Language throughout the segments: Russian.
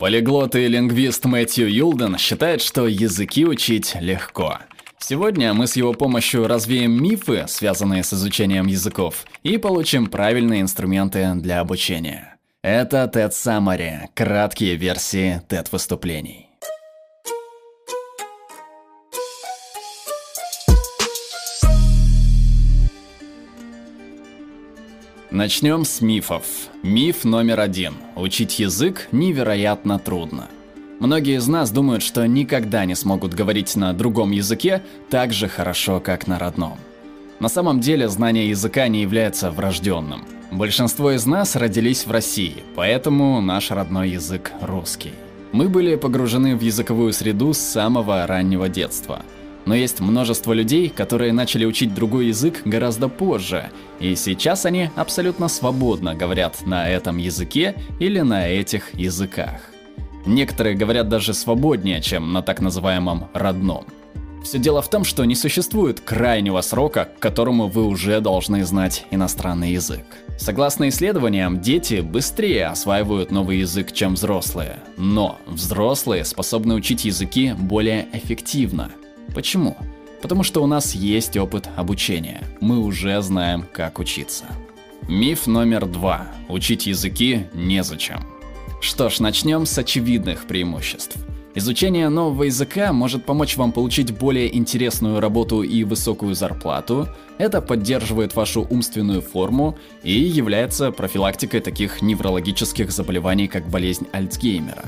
Полиглот и лингвист Мэтью Юлден считает, что языки учить легко. Сегодня мы с его помощью развеем мифы, связанные с изучением языков, и получим правильные инструменты для обучения. Это TED Summary, краткие версии TED Начнем с мифов. Миф номер один. Учить язык невероятно трудно. Многие из нас думают, что никогда не смогут говорить на другом языке так же хорошо, как на родном. На самом деле знание языка не является врожденным. Большинство из нас родились в России, поэтому наш родной язык русский. Мы были погружены в языковую среду с самого раннего детства – но есть множество людей, которые начали учить другой язык гораздо позже, и сейчас они абсолютно свободно говорят на этом языке или на этих языках. Некоторые говорят даже свободнее, чем на так называемом родном. Все дело в том, что не существует крайнего срока, к которому вы уже должны знать иностранный язык. Согласно исследованиям, дети быстрее осваивают новый язык, чем взрослые. Но взрослые способны учить языки более эффективно. Почему? Потому что у нас есть опыт обучения. Мы уже знаем, как учиться. Миф номер два. Учить языки незачем. Что ж, начнем с очевидных преимуществ. Изучение нового языка может помочь вам получить более интересную работу и высокую зарплату. Это поддерживает вашу умственную форму и является профилактикой таких неврологических заболеваний, как болезнь Альцгеймера.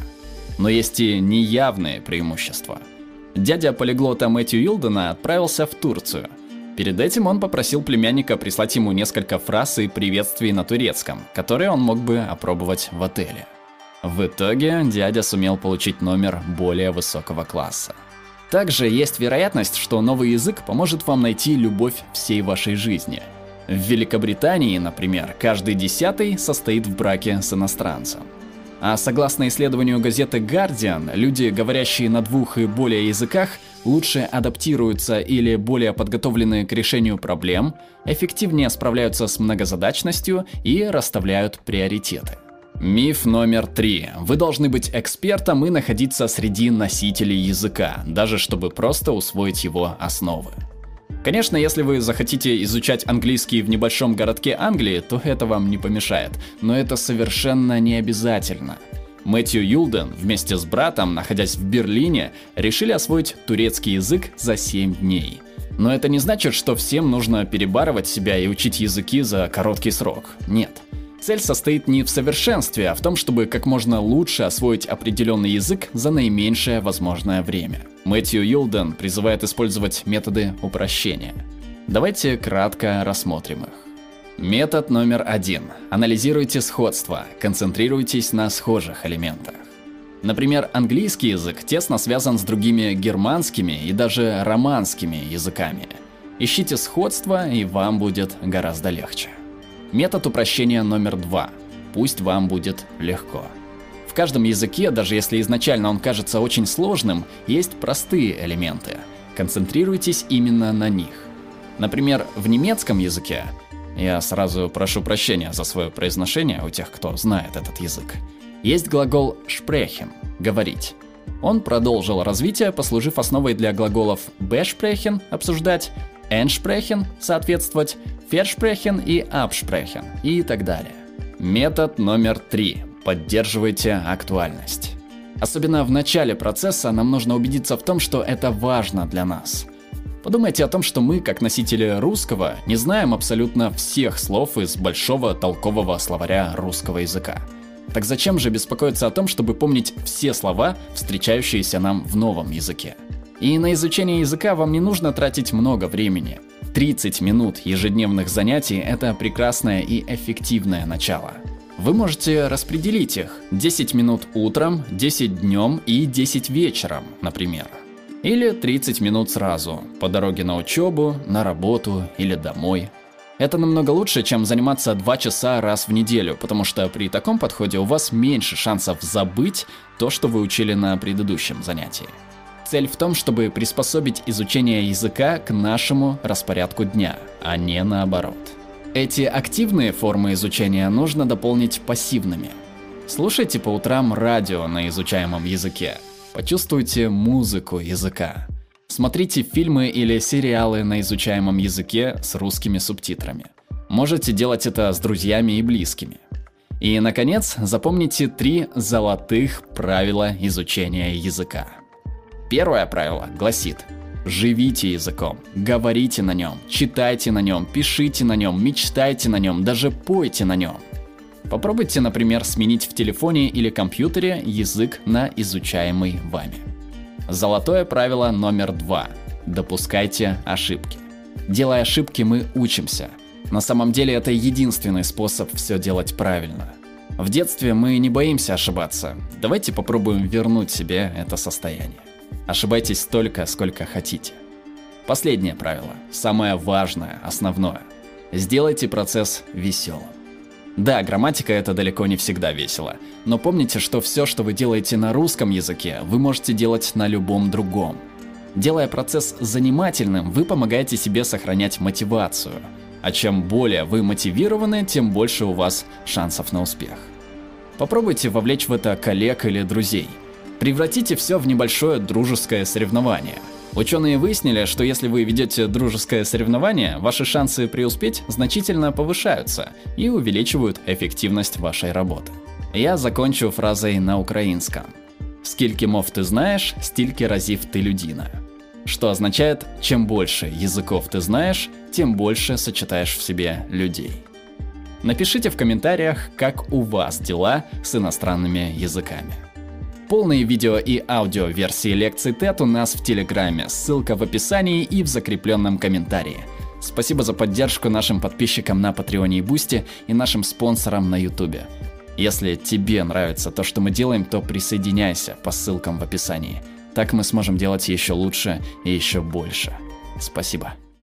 Но есть и неявные преимущества – Дядя полиглота Мэтью Юлдена отправился в Турцию. Перед этим он попросил племянника прислать ему несколько фраз и приветствий на турецком, которые он мог бы опробовать в отеле. В итоге дядя сумел получить номер более высокого класса. Также есть вероятность, что новый язык поможет вам найти любовь всей вашей жизни. В Великобритании, например, каждый десятый состоит в браке с иностранцем. А согласно исследованию газеты Guardian, люди, говорящие на двух и более языках, лучше адаптируются или более подготовлены к решению проблем, эффективнее справляются с многозадачностью и расставляют приоритеты. Миф номер три. Вы должны быть экспертом и находиться среди носителей языка, даже чтобы просто усвоить его основы. Конечно, если вы захотите изучать английский в небольшом городке Англии, то это вам не помешает, но это совершенно не обязательно. Мэтью Юлден вместе с братом, находясь в Берлине, решили освоить турецкий язык за 7 дней. Но это не значит, что всем нужно перебарывать себя и учить языки за короткий срок. Нет. Цель состоит не в совершенстве, а в том, чтобы как можно лучше освоить определенный язык за наименьшее возможное время. Мэтью Юлден призывает использовать методы упрощения. Давайте кратко рассмотрим их. Метод номер один. Анализируйте сходство, концентрируйтесь на схожих элементах. Например, английский язык тесно связан с другими германскими и даже романскими языками. Ищите сходство, и вам будет гораздо легче. Метод упрощения номер два. Пусть вам будет легко. В каждом языке, даже если изначально он кажется очень сложным, есть простые элементы. Концентрируйтесь именно на них. Например, в немецком языке, я сразу прошу прощения за свое произношение у тех, кто знает этот язык, есть глагол sprechen – говорить. Он продолжил развитие, послужив основой для глаголов besprechen – обсуждать, Entsprechen – соответствовать, Versprechen и Absprechen и так далее. Метод номер три. Поддерживайте актуальность. Особенно в начале процесса нам нужно убедиться в том, что это важно для нас. Подумайте о том, что мы, как носители русского, не знаем абсолютно всех слов из большого толкового словаря русского языка. Так зачем же беспокоиться о том, чтобы помнить все слова, встречающиеся нам в новом языке? И на изучение языка вам не нужно тратить много времени. 30 минут ежедневных занятий – это прекрасное и эффективное начало. Вы можете распределить их 10 минут утром, 10 днем и 10 вечером, например. Или 30 минут сразу, по дороге на учебу, на работу или домой. Это намного лучше, чем заниматься 2 часа раз в неделю, потому что при таком подходе у вас меньше шансов забыть то, что вы учили на предыдущем занятии. Цель в том, чтобы приспособить изучение языка к нашему распорядку дня, а не наоборот. Эти активные формы изучения нужно дополнить пассивными. Слушайте по утрам радио на изучаемом языке. Почувствуйте музыку языка. Смотрите фильмы или сериалы на изучаемом языке с русскими субтитрами. Можете делать это с друзьями и близкими. И, наконец, запомните три золотых правила изучения языка. Первое правило гласит Живите языком, говорите на нем, читайте на нем, пишите на нем, мечтайте на нем, даже пойте на нем. Попробуйте, например, сменить в телефоне или компьютере язык на изучаемый вами. Золотое правило номер два. Допускайте ошибки. Делая ошибки, мы учимся. На самом деле это единственный способ все делать правильно. В детстве мы не боимся ошибаться. Давайте попробуем вернуть себе это состояние. Ошибайтесь столько, сколько хотите. Последнее правило, самое важное, основное. Сделайте процесс веселым. Да, грамматика это далеко не всегда весело, но помните, что все, что вы делаете на русском языке, вы можете делать на любом другом. Делая процесс занимательным, вы помогаете себе сохранять мотивацию. А чем более вы мотивированы, тем больше у вас шансов на успех. Попробуйте вовлечь в это коллег или друзей – Превратите все в небольшое дружеское соревнование. Ученые выяснили, что если вы ведете дружеское соревнование, ваши шансы преуспеть значительно повышаются и увеличивают эффективность вашей работы. Я закончу фразой на украинском. «Скільки мов ты знаешь, стільки разів ты людина». Что означает, чем больше языков ты знаешь, тем больше сочетаешь в себе людей. Напишите в комментариях, как у вас дела с иностранными языками. Полные видео и аудио версии лекций TED у нас в Телеграме, ссылка в описании и в закрепленном комментарии. Спасибо за поддержку нашим подписчикам на Патреоне и Бусти и нашим спонсорам на Ютубе. Если тебе нравится то, что мы делаем, то присоединяйся по ссылкам в описании. Так мы сможем делать еще лучше и еще больше. Спасибо.